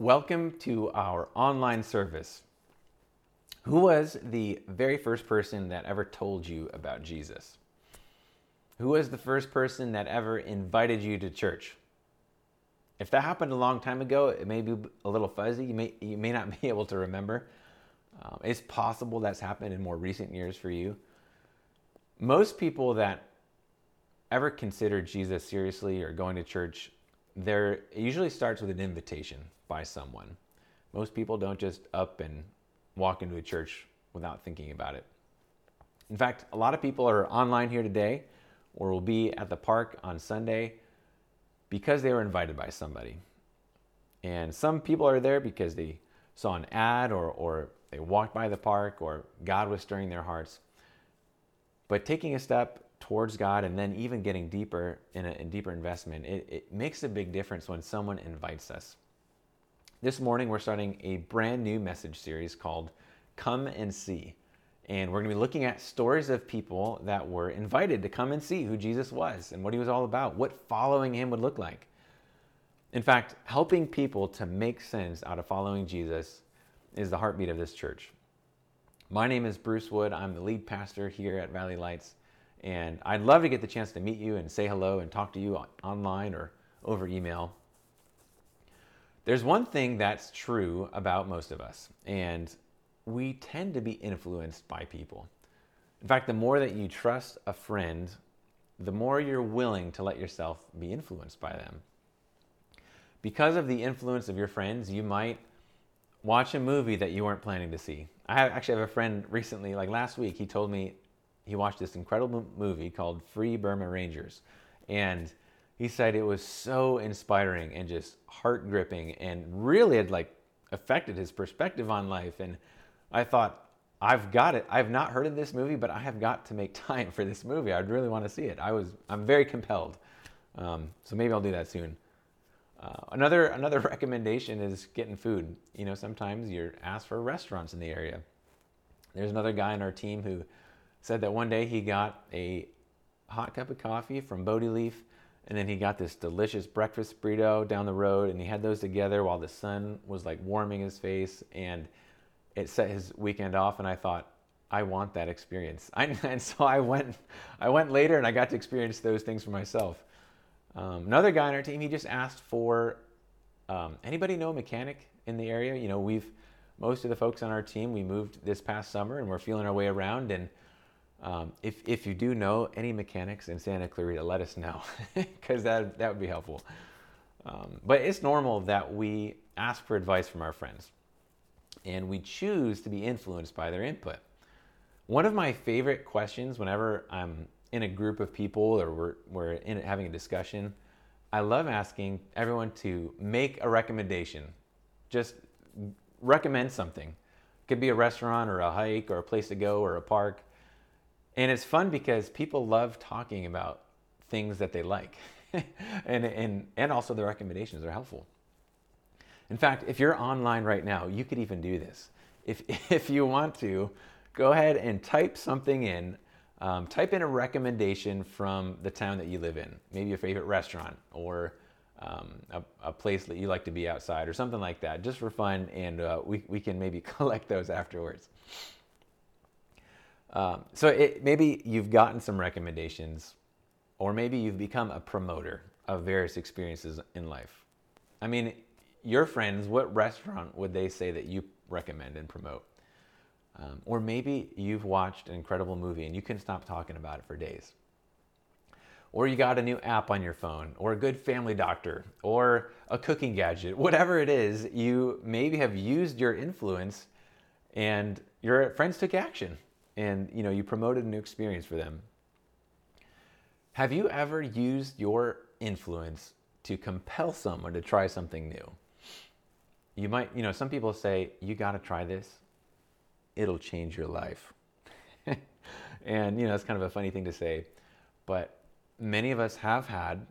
Welcome to our online service. Who was the very first person that ever told you about Jesus? Who was the first person that ever invited you to church? If that happened a long time ago, it may be a little fuzzy. You may, you may not be able to remember. Um, it's possible that's happened in more recent years for you. Most people that ever consider Jesus seriously or going to church, there it usually starts with an invitation by someone. Most people don't just up and walk into a church without thinking about it. In fact, a lot of people are online here today or will be at the park on Sunday because they were invited by somebody. And some people are there because they saw an ad or, or they walked by the park or God was stirring their hearts. But taking a step towards God and then even getting deeper in a in deeper investment, it, it makes a big difference when someone invites us. This morning, we're starting a brand new message series called Come and See. And we're going to be looking at stories of people that were invited to come and see who Jesus was and what he was all about, what following him would look like. In fact, helping people to make sense out of following Jesus is the heartbeat of this church. My name is Bruce Wood. I'm the lead pastor here at Valley Lights. And I'd love to get the chance to meet you and say hello and talk to you online or over email. There's one thing that's true about most of us, and we tend to be influenced by people. In fact, the more that you trust a friend, the more you're willing to let yourself be influenced by them. Because of the influence of your friends, you might watch a movie that you weren't planning to see. I actually have a friend recently, like last week, he told me he watched this incredible movie called Free Burma Rangers. And he said it was so inspiring and just heart gripping and really had like affected his perspective on life. And I thought, I've got it. I've not heard of this movie, but I have got to make time for this movie. I'd really want to see it. I was, I'm very compelled. Um, so maybe I'll do that soon. Uh, another another recommendation is getting food. You know, sometimes you're asked for restaurants in the area. There's another guy on our team who said that one day he got a hot cup of coffee from Bodhi Leaf and then he got this delicious breakfast burrito down the road, and he had those together while the sun was like warming his face, and it set his weekend off. And I thought, I want that experience. I, and so I went, I went later, and I got to experience those things for myself. Um, another guy on our team, he just asked for um, anybody know a mechanic in the area. You know, we've most of the folks on our team we moved this past summer, and we're feeling our way around and um, if, if you do know any mechanics in Santa Clarita, let us know because that, that would be helpful. Um, but it's normal that we ask for advice from our friends and we choose to be influenced by their input. One of my favorite questions whenever I'm in a group of people or we're, we're in having a discussion, I love asking everyone to make a recommendation. Just recommend something. It could be a restaurant or a hike or a place to go or a park and it's fun because people love talking about things that they like. and, and, and also the recommendations are helpful. In fact, if you're online right now, you could even do this. If, if you want to, go ahead and type something in. Um, type in a recommendation from the town that you live in, maybe your favorite restaurant or um, a, a, place that you like to be outside or something like that, just for fun. And uh, we, we can maybe collect those afterwards. Um, so it, maybe you've gotten some recommendations, or maybe you've become a promoter of various experiences in life. I mean, your friends, what restaurant would they say that you recommend and promote? Um, or maybe you've watched an incredible movie and you can stop talking about it for days. Or you got a new app on your phone, or a good family doctor, or a cooking gadget, whatever it is, you maybe have used your influence and your friends took action and you know you promoted a new experience for them. Have you ever used your influence to compel someone to try something new? You might you know some people say you got to try this. It'll change your life. And you know it's kind of a funny thing to say but many of us have had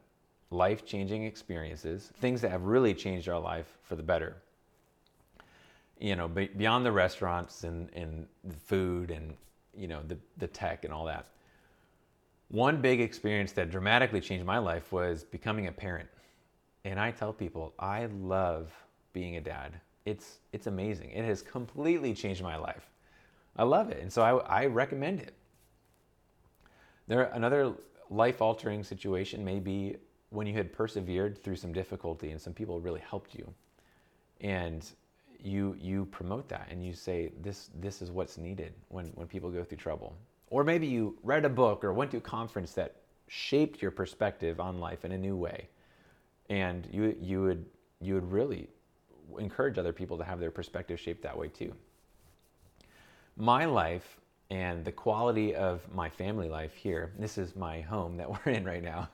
life changing experiences things that have really changed our life for the better. You know beyond the restaurants and, and food and you know the, the tech and all that one big experience that dramatically changed my life was becoming a parent and i tell people i love being a dad. It's it's amazing. It has completely changed my life. I love it, and so I, I recommend it. There another life altering situation may be when you had persevered through some difficulty and some people really helped you, and you you promote that and you say this this is what's needed when when people go through trouble. Or maybe you read a book or went to a conference that shaped your perspective on life in a new way, and you you would you would really encourage other people to have their perspective shaped that way too. My life and the quality of my family life here, this is my home that we're in right now,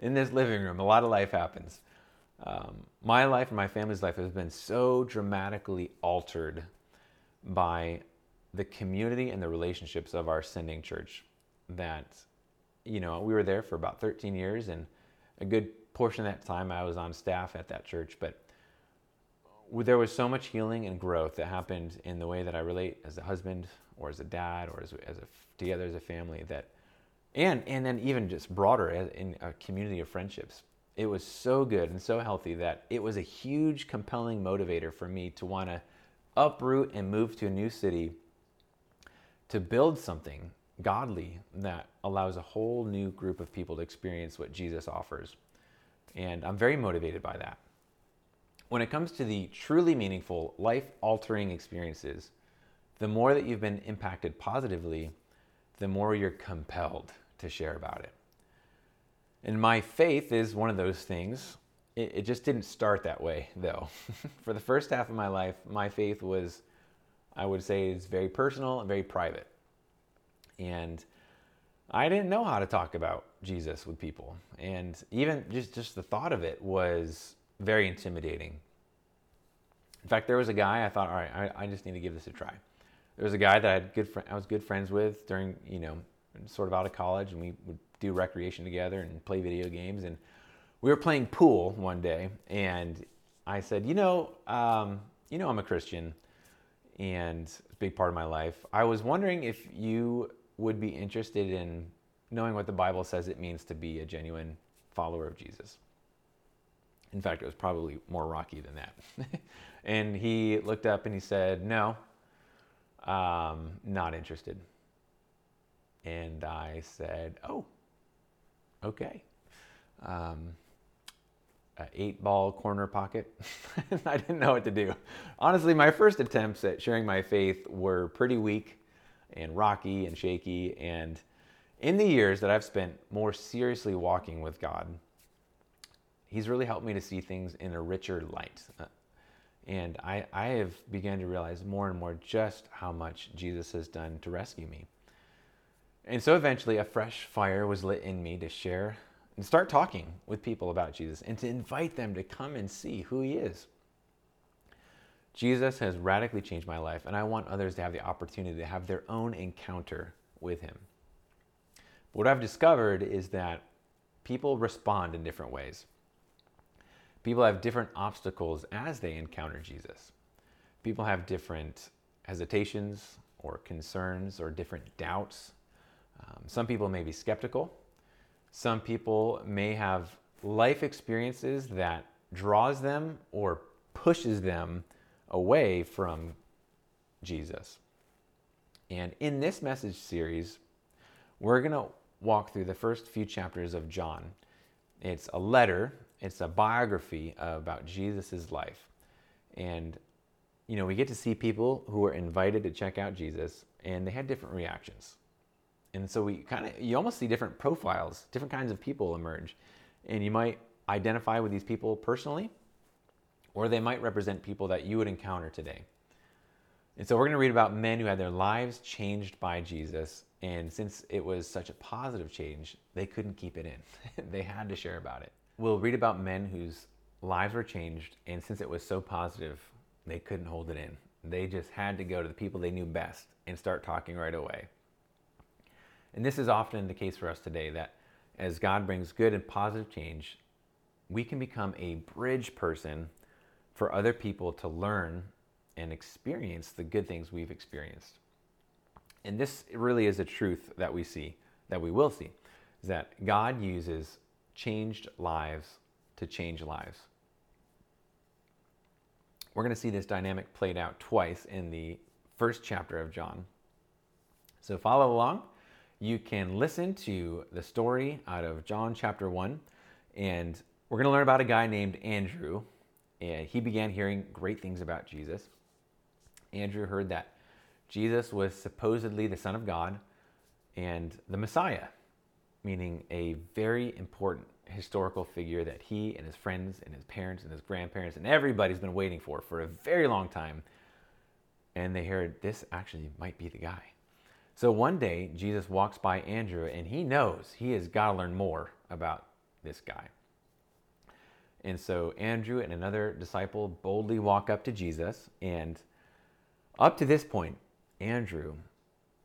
in this living room, a lot of life happens. Um, my life and my family's life has been so dramatically altered by the community and the relationships of our sending church that, you know, we were there for about 13 years and a good portion of that time I was on staff at that church, but there was so much healing and growth that happened in the way that I relate as a husband or as a dad or as, as a, together as a family that, and, and then even just broader in a community of friendships. It was so good and so healthy that it was a huge compelling motivator for me to want to uproot and move to a new city to build something godly that allows a whole new group of people to experience what Jesus offers. And I'm very motivated by that. When it comes to the truly meaningful, life altering experiences, the more that you've been impacted positively, the more you're compelled to share about it. And my faith is one of those things. It, it just didn't start that way, though. For the first half of my life, my faith was, I would say, is very personal and very private. And I didn't know how to talk about Jesus with people. And even just, just the thought of it was very intimidating. In fact, there was a guy I thought, all right, I, I just need to give this a try. There was a guy that I had good fr- I was good friends with during, you know, sort of out of college, and we would do recreation together and play video games. And we were playing pool one day, and I said, you know, um, you know, I'm a Christian, and it's a big part of my life. I was wondering if you would be interested in knowing what the Bible says it means to be a genuine follower of Jesus. In fact, it was probably more rocky than that. and he looked up and he said, No, um, not interested. And I said, Oh, okay. Um, eight ball corner pocket. I didn't know what to do. Honestly, my first attempts at sharing my faith were pretty weak and rocky and shaky. And in the years that I've spent more seriously walking with God, He's really helped me to see things in a richer light. Uh, and I, I have begun to realize more and more just how much Jesus has done to rescue me. And so eventually, a fresh fire was lit in me to share and start talking with people about Jesus and to invite them to come and see who he is. Jesus has radically changed my life, and I want others to have the opportunity to have their own encounter with him. But what I've discovered is that people respond in different ways. People have different obstacles as they encounter Jesus. People have different hesitations or concerns or different doubts. Um, some people may be skeptical. Some people may have life experiences that draws them or pushes them away from Jesus. And in this message series, we're going to walk through the first few chapters of John. It's a letter it's a biography about Jesus' life. And, you know, we get to see people who were invited to check out Jesus and they had different reactions. And so we kind of, you almost see different profiles, different kinds of people emerge. And you might identify with these people personally, or they might represent people that you would encounter today. And so we're going to read about men who had their lives changed by Jesus. And since it was such a positive change, they couldn't keep it in. they had to share about it we'll read about men whose lives were changed, and since it was so positive, they couldn't hold it in. They just had to go to the people they knew best and start talking right away. And this is often the case for us today that as God brings good and positive change, we can become a bridge person for other people to learn and experience the good things we've experienced. And this really is a truth that we see, that we will see, is that God uses changed lives to change lives. we're going to see this dynamic played out twice in the first chapter of John. So follow along. You can listen to the story out of John chapter 1, and we're going to learn about a guy named Andrew. And he began hearing great things about Jesus. Andrew heard that Jesus was supposedly the Son of God and the Messiah, meaning a very important historical figure that he and his friends and his parents and his grandparents and everybody's been waiting for for a very long time. And they heard this actually might be the guy. So one day, Jesus walks by Andrew and he knows he has got to learn more about this guy. And so Andrew and another disciple boldly walk up to Jesus. And up to this point, Andrew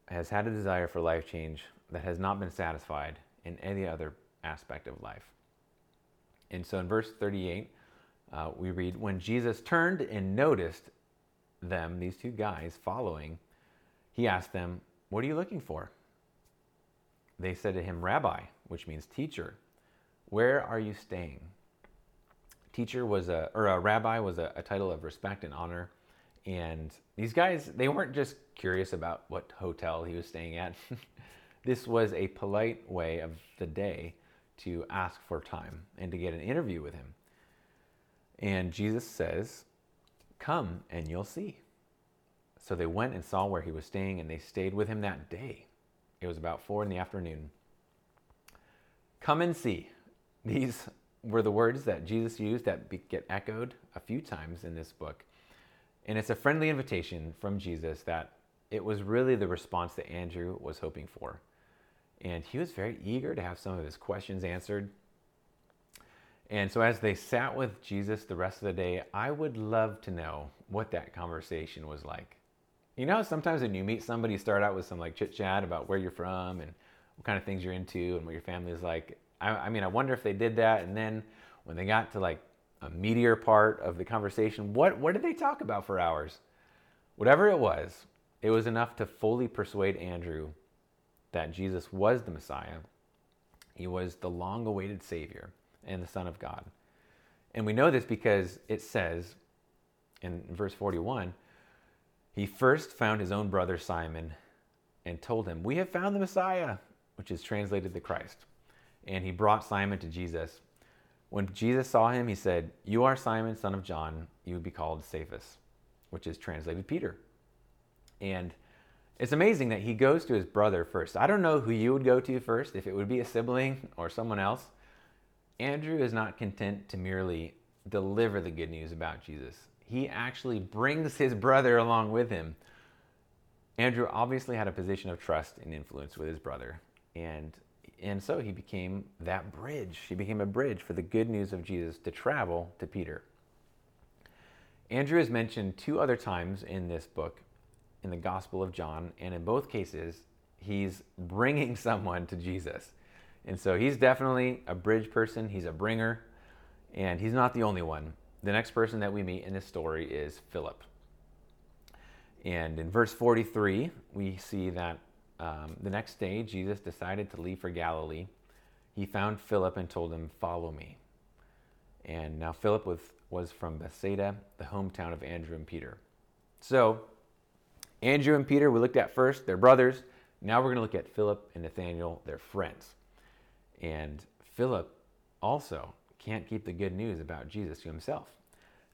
has had a desire for life change that has not been satisfied in any other aspect of life. And so in verse 38, uh, we read, When Jesus turned and noticed them, these two guys following, he asked them, What are you looking for? They said to him, Rabbi, which means teacher, where are you staying? Teacher was a, or a rabbi was a, a title of respect and honor. And these guys, they weren't just curious about what hotel he was staying at. this was a polite way of the day to ask for time and to get an interview with him. And Jesus says, Come and you'll see. So they went and saw where he was staying, and they stayed with him that day. It was about four in the afternoon. Come and see. These were the words that Jesus used that get echoed a few times in this book. And it's a friendly invitation from Jesus that it was really the response that Andrew was hoping for. And he was very eager to have some of his questions answered. And so, as they sat with Jesus the rest of the day, I would love to know what that conversation was like. You know, sometimes when you meet somebody, you start out with some like chit chat about where you're from and what kind of things you're into and what your family is like. I, I mean, I wonder if they did that. And then when they got to like a meatier part of the conversation, what, what did they talk about for hours? Whatever it was, it was enough to fully persuade Andrew that Jesus was the Messiah. He was the long awaited Savior and the Son of God. And we know this because it says in verse 41 he first found his own brother Simon and told him, We have found the Messiah, which is translated the Christ. And he brought Simon to Jesus. When Jesus saw him, he said, You are Simon, son of John. You would be called Cephas, which is translated Peter. And it's amazing that he goes to his brother first. I don't know who you would go to first, if it would be a sibling or someone else. Andrew is not content to merely deliver the good news about Jesus, he actually brings his brother along with him. Andrew obviously had a position of trust and influence with his brother, and and so he became that bridge. He became a bridge for the good news of Jesus to travel to Peter. Andrew is mentioned two other times in this book in the Gospel of John, and in both cases, he's bringing someone to Jesus. And so he's definitely a bridge person, he's a bringer, and he's not the only one. The next person that we meet in this story is Philip. And in verse 43, we see that um, the next day Jesus decided to leave for Galilee. He found Philip and told him, Follow me. And now Philip was, was from Bethsaida, the hometown of Andrew and Peter. So Andrew and Peter, we looked at first, they're brothers. Now we're going to look at Philip and Nathaniel, they're friends. And Philip also can't keep the good news about Jesus to himself.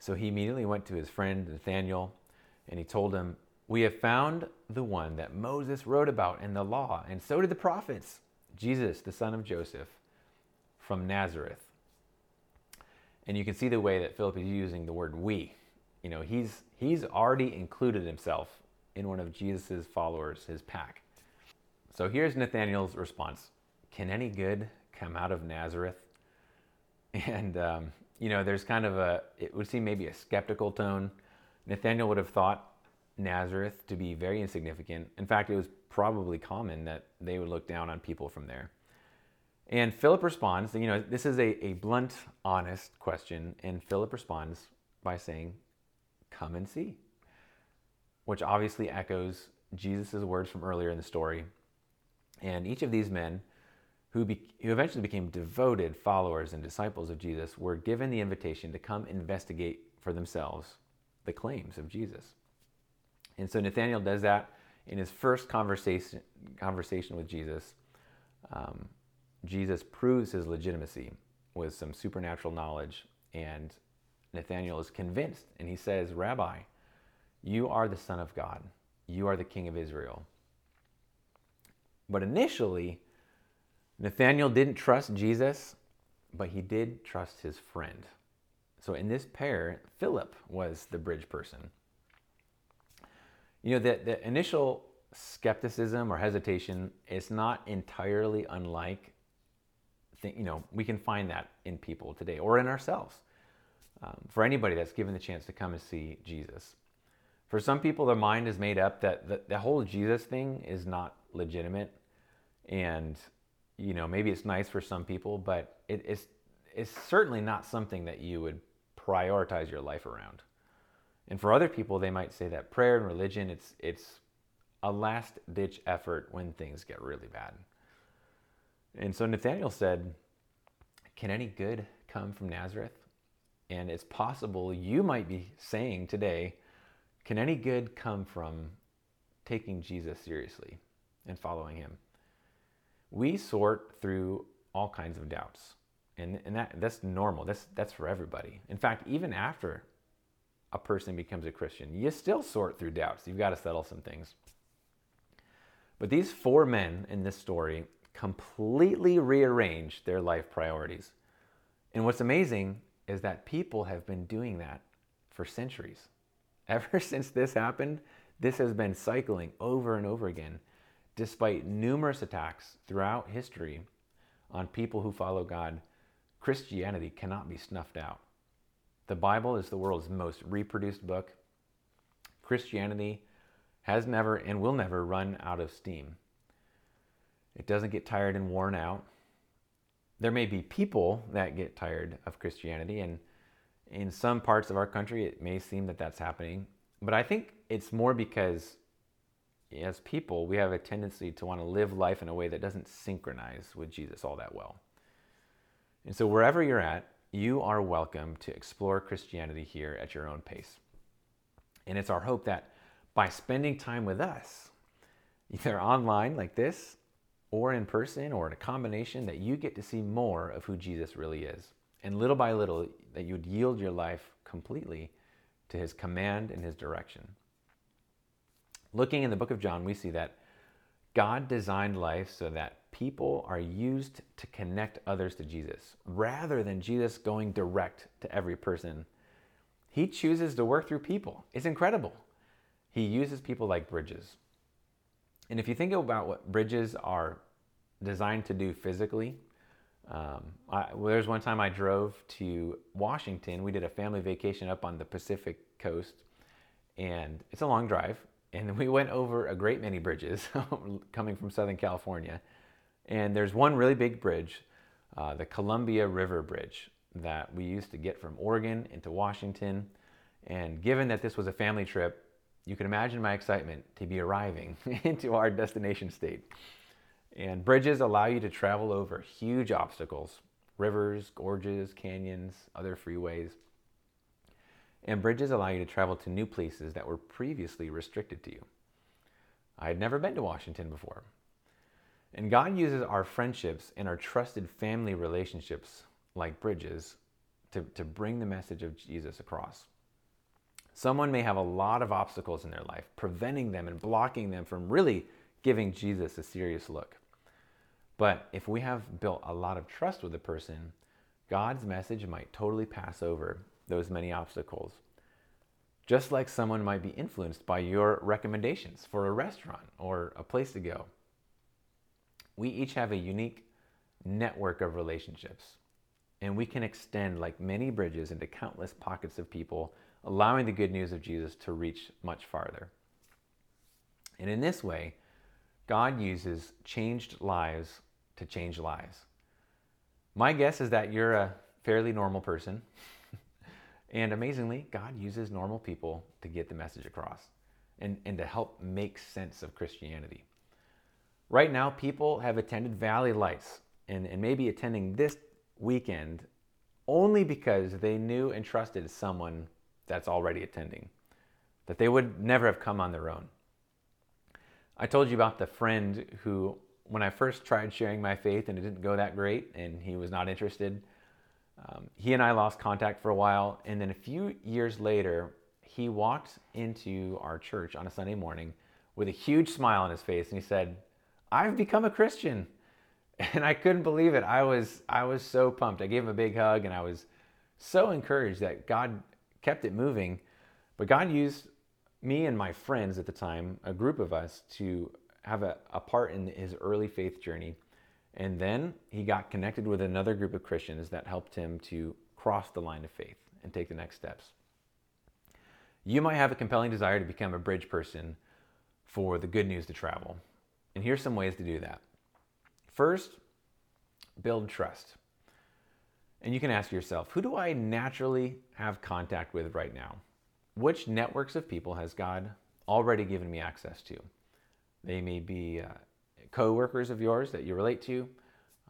So he immediately went to his friend Nathaniel and he told him, We have found the one that Moses wrote about in the law, and so did the prophets, Jesus, the son of Joseph, from Nazareth. And you can see the way that Philip is using the word we. You know, he's, he's already included himself in one of Jesus' followers, his pack. So here's Nathaniel's response Can any good come out of Nazareth? And, um, you know, there's kind of a, it would seem maybe a skeptical tone. Nathaniel would have thought Nazareth to be very insignificant. In fact, it was probably common that they would look down on people from there. And Philip responds, you know, this is a, a blunt, honest question. And Philip responds by saying, Come and see which obviously echoes Jesus' words from earlier in the story. And each of these men, who, be, who eventually became devoted followers and disciples of Jesus, were given the invitation to come investigate for themselves the claims of Jesus. And so Nathaniel does that in his first conversation, conversation with Jesus. Um, Jesus proves his legitimacy with some supernatural knowledge, and Nathaniel is convinced, and he says, Rabbi, you are the Son of God, you are the King of Israel. But initially, Nathaniel didn't trust Jesus, but he did trust his friend. So in this pair, Philip was the bridge person. You know, the, the initial skepticism or hesitation is not entirely unlike, you know, we can find that in people today or in ourselves. Um, for anybody that's given the chance to come and see Jesus. For some people, their mind is made up that the, the whole Jesus thing is not legitimate. And, you know, maybe it's nice for some people, but it, it's, it's certainly not something that you would prioritize your life around. And for other people, they might say that prayer and religion, it's, it's a last ditch effort when things get really bad. And so Nathaniel said, Can any good come from Nazareth? And it's possible you might be saying today, Can any good come from taking Jesus seriously and following him? We sort through all kinds of doubts. And, and that, that's normal. That's, that's for everybody. In fact, even after a person becomes a Christian, you still sort through doubts. You've got to settle some things. But these four men in this story completely rearranged their life priorities. And what's amazing is that people have been doing that for centuries. Ever since this happened, this has been cycling over and over again, despite numerous attacks throughout history on people who follow God Christianity cannot be snuffed out. The Bible is the world's most reproduced book. Christianity has never and will never run out of steam. It doesn't get tired and worn out. There may be people that get tired of Christianity, and in some parts of our country, it may seem that that's happening. But I think it's more because as people, we have a tendency to want to live life in a way that doesn't synchronize with Jesus all that well. And so, wherever you're at, you are welcome to explore Christianity here at your own pace. And it's our hope that by spending time with us, either online like this, or in person, or in a combination, that you get to see more of who Jesus really is. And little by little, that you would yield your life completely to his command and his direction. Looking in the book of John, we see that God designed life so that people are used to connect others to Jesus rather than Jesus going direct to every person. He chooses to work through people. It's incredible. He uses people like bridges. And if you think about what bridges are designed to do physically, um, I, well, there's one time I drove to Washington. We did a family vacation up on the Pacific coast, and it's a long drive. And we went over a great many bridges coming from Southern California. And there's one really big bridge, uh, the Columbia River Bridge, that we used to get from Oregon into Washington. And given that this was a family trip, you can imagine my excitement to be arriving into our destination state. And bridges allow you to travel over huge obstacles rivers, gorges, canyons, other freeways. And bridges allow you to travel to new places that were previously restricted to you. I had never been to Washington before, and God uses our friendships and our trusted family relationships like bridges to, to bring the message of Jesus across. Someone may have a lot of obstacles in their life, preventing them and blocking them from really giving Jesus a serious look. But if we have built a lot of trust with a person, God's message might totally pass over those many obstacles. Just like someone might be influenced by your recommendations for a restaurant or a place to go we each have a unique network of relationships. And we can extend like many bridges into countless pockets of people, allowing the good news of Jesus to reach much farther. And in this way, God uses changed lives to change lives. My guess is that you're a fairly normal person. and amazingly, God uses normal people to get the message across and, and to help make sense of Christianity. Right now, people have attended Valley Lights and, and maybe attending this weekend only because they knew and trusted someone that's already attending, that they would never have come on their own. I told you about the friend who, when I first tried sharing my faith and it didn't go that great and he was not interested, um, he and I lost contact for a while. And then a few years later, he walked into our church on a Sunday morning with a huge smile on his face and he said, I've become a Christian. And I couldn't believe it. I was I was so pumped. I gave him a big hug and I was so encouraged that God kept it moving. But God used me and my friends at the time, a group of us, to have a, a part in his early faith journey. And then he got connected with another group of Christians that helped him to cross the line of faith and take the next steps. You might have a compelling desire to become a bridge person for the good news to travel. And here's some ways to do that. First, build trust. And you can ask yourself who do I naturally have contact with right now? Which networks of people has God already given me access to? They may be uh, co workers of yours that you relate to,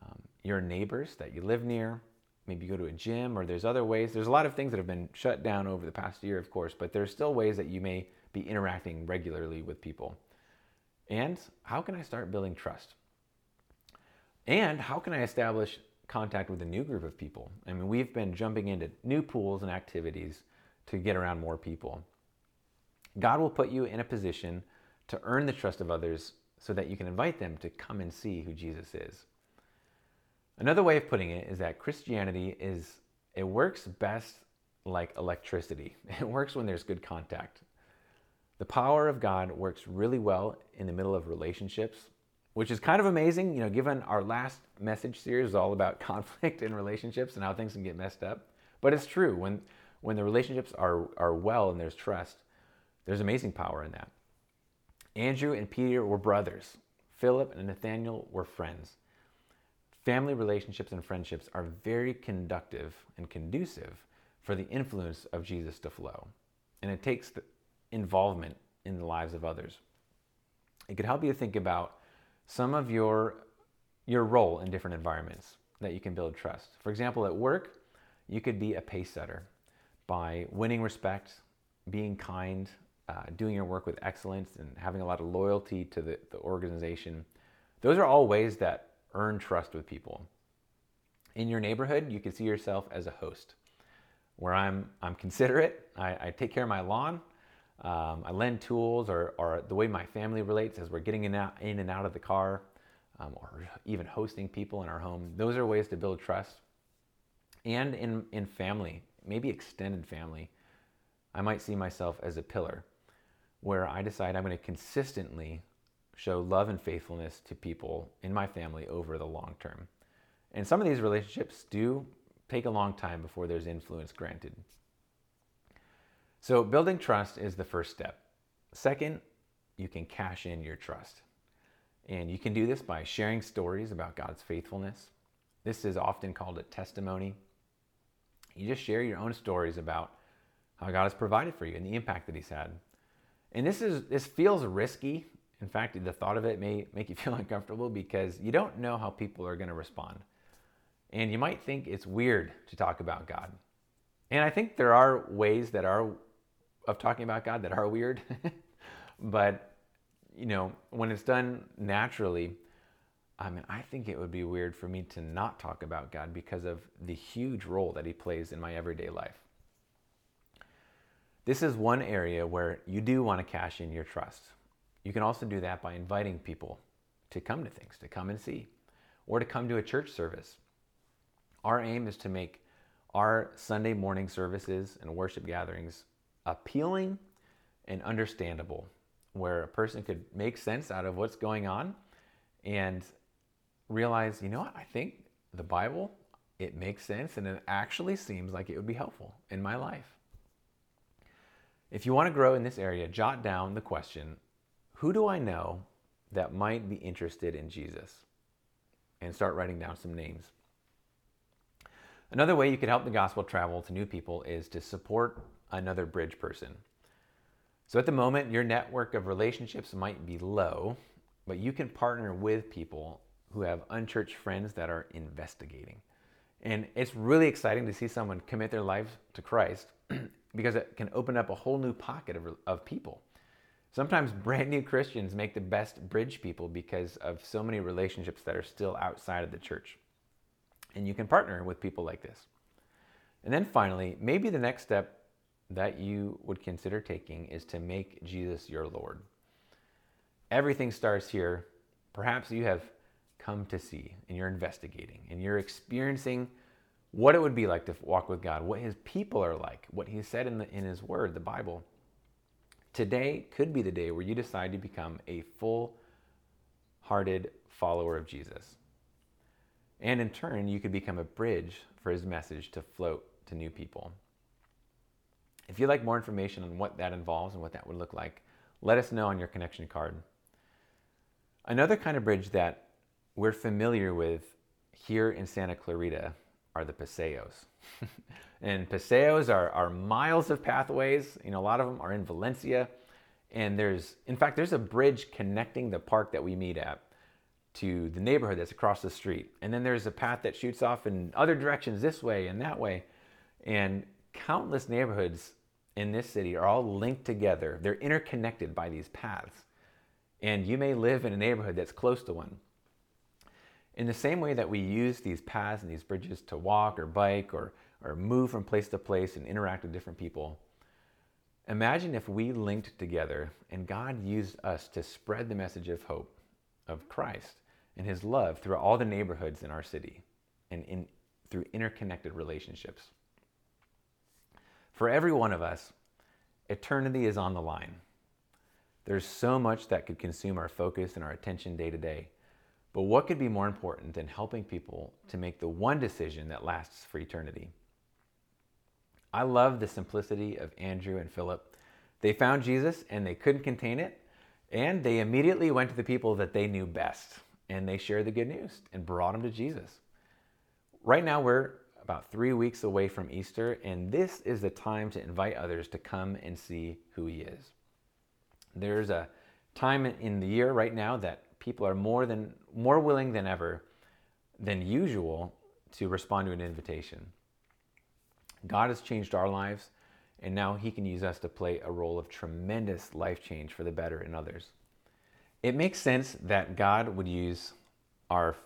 um, your neighbors that you live near, maybe you go to a gym, or there's other ways. There's a lot of things that have been shut down over the past year, of course, but there's still ways that you may be interacting regularly with people. And how can I start building trust? And how can I establish contact with a new group of people? I mean, we've been jumping into new pools and activities to get around more people. God will put you in a position to earn the trust of others so that you can invite them to come and see who Jesus is. Another way of putting it is that Christianity is it works best like electricity. It works when there's good contact. The power of God works really well in the middle of relationships, which is kind of amazing, you know, given our last message series is all about conflict in relationships and how things can get messed up. But it's true. When when the relationships are are well and there's trust, there's amazing power in that. Andrew and Peter were brothers. Philip and Nathaniel were friends. Family relationships and friendships are very conductive and conducive for the influence of Jesus to flow. And it takes the involvement in the lives of others. It could help you think about some of your, your role in different environments that you can build trust. For example, at work, you could be a pace setter by winning respect, being kind, uh, doing your work with excellence, and having a lot of loyalty to the, the organization. Those are all ways that earn trust with people. In your neighborhood, you can see yourself as a host, where I'm, I'm considerate, I, I take care of my lawn, um, I lend tools, or, or the way my family relates as we're getting in, out, in and out of the car, um, or even hosting people in our home. Those are ways to build trust. And in, in family, maybe extended family, I might see myself as a pillar where I decide I'm going to consistently show love and faithfulness to people in my family over the long term. And some of these relationships do take a long time before there's influence granted. So, building trust is the first step. Second, you can cash in your trust. And you can do this by sharing stories about God's faithfulness. This is often called a testimony. You just share your own stories about how God has provided for you and the impact that He's had. And this is this feels risky in fact, the thought of it may make you feel uncomfortable because you don't know how people are going to respond. And you might think it's weird to talk about God. And I think there are ways that are of talking about God that are weird. but you know, when it's done naturally, I mean, I think it would be weird for me to not talk about God because of the huge role that he plays in my everyday life. This is one area where you do want to cash in your trust. You can also do that by inviting people to come to things, to come and see, or to come to a church service. Our aim is to make our Sunday morning services and worship gatherings appealing and understandable, where a person could make sense out of what's going on and realize, you know what, I think the Bible, it makes sense and it actually seems like it would be helpful in my life. If you want to grow in this area, jot down the question who do I know that might be interested in Jesus? And start writing down some names. Another way you could help the gospel travel to new people is to support another bridge person. So at the moment, your network of relationships might be low, but you can partner with people who have unchurched friends that are investigating. And it's really exciting to see someone commit their life to Christ because it can open up a whole new pocket of, of people. Sometimes brand new Christians make the best bridge people because of so many relationships that are still outside of the church. And you can partner with people like this. And then finally, maybe the next step that you would consider taking is to make Jesus your Lord. Everything starts here. Perhaps you have come to see and you're investigating and you're experiencing what it would be like to walk with God, what his people are like, what he said in, the, in his word, the Bible. Today could be the day where you decide to become a full hearted follower of Jesus. And in turn, you could become a bridge for his message to float to new people. If you'd like more information on what that involves and what that would look like, let us know on your connection card. Another kind of bridge that we're familiar with here in Santa Clarita are the paseos. and paseos are, are miles of pathways. You know, a lot of them are in Valencia. And there's, in fact, there's a bridge connecting the park that we meet at to the neighborhood that's across the street. And then there's a path that shoots off in other directions this way and that way. And countless neighborhoods in this city are all linked together. They're interconnected by these paths. And you may live in a neighborhood that's close to one. In the same way that we use these paths and these bridges to walk or bike or, or move from place to place and interact with different people, imagine if we linked together and God used us to spread the message of hope of Christ and his love through all the neighborhoods in our city and in, through interconnected relationships. For every one of us, eternity is on the line. There's so much that could consume our focus and our attention day to day. But what could be more important than helping people to make the one decision that lasts for eternity? I love the simplicity of Andrew and Philip. They found Jesus and they couldn't contain it, and they immediately went to the people that they knew best and they shared the good news and brought them to Jesus. Right now, we're about three weeks away from Easter, and this is the time to invite others to come and see who He is. There's a time in the year right now that people are more than more willing than ever than usual to respond to an invitation. God has changed our lives, and now He can use us to play a role of tremendous life change for the better in others. It makes sense that God would use our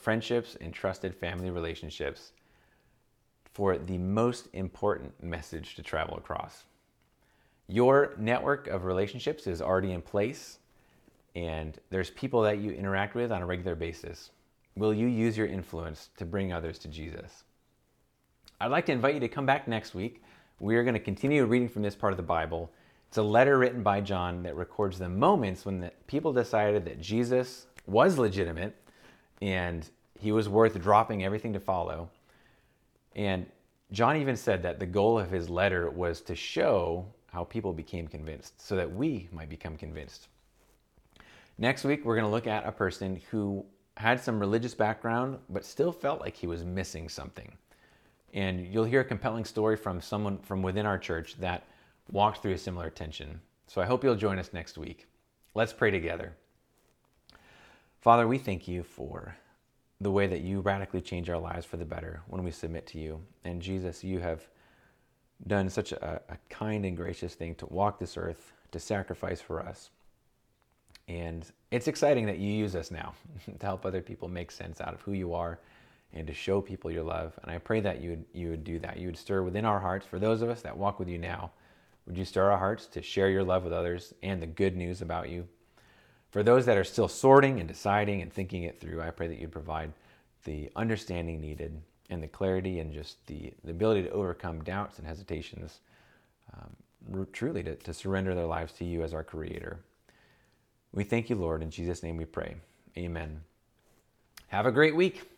friendships and trusted family relationships for the most important message to travel across. Your network of relationships is already in place and there's people that you interact with on a regular basis. Will you use your influence to bring others to Jesus? I'd like to invite you to come back next week. We are going to continue reading from this part of the Bible. It's a letter written by John that records the moments when the people decided that Jesus was legitimate and he was worth dropping everything to follow. And John even said that the goal of his letter was to show how people became convinced so that we might become convinced. Next week, we're going to look at a person who had some religious background, but still felt like he was missing something. And you'll hear a compelling story from someone from within our church that walked through a similar tension. So I hope you'll join us next week. Let's pray together. Father, we thank you for the way that you radically change our lives for the better when we submit to you. And Jesus, you have done such a, a kind and gracious thing to walk this earth, to sacrifice for us. And it's exciting that you use us now to help other people make sense out of who you are and to show people your love. And I pray that you would, you would do that. You would stir within our hearts, for those of us that walk with you now, would you stir our hearts to share your love with others and the good news about you? For those that are still sorting and deciding and thinking it through, I pray that you'd provide the understanding needed and the clarity and just the, the ability to overcome doubts and hesitations, um, truly to, to surrender their lives to you as our Creator. We thank you, Lord. In Jesus' name we pray. Amen. Have a great week.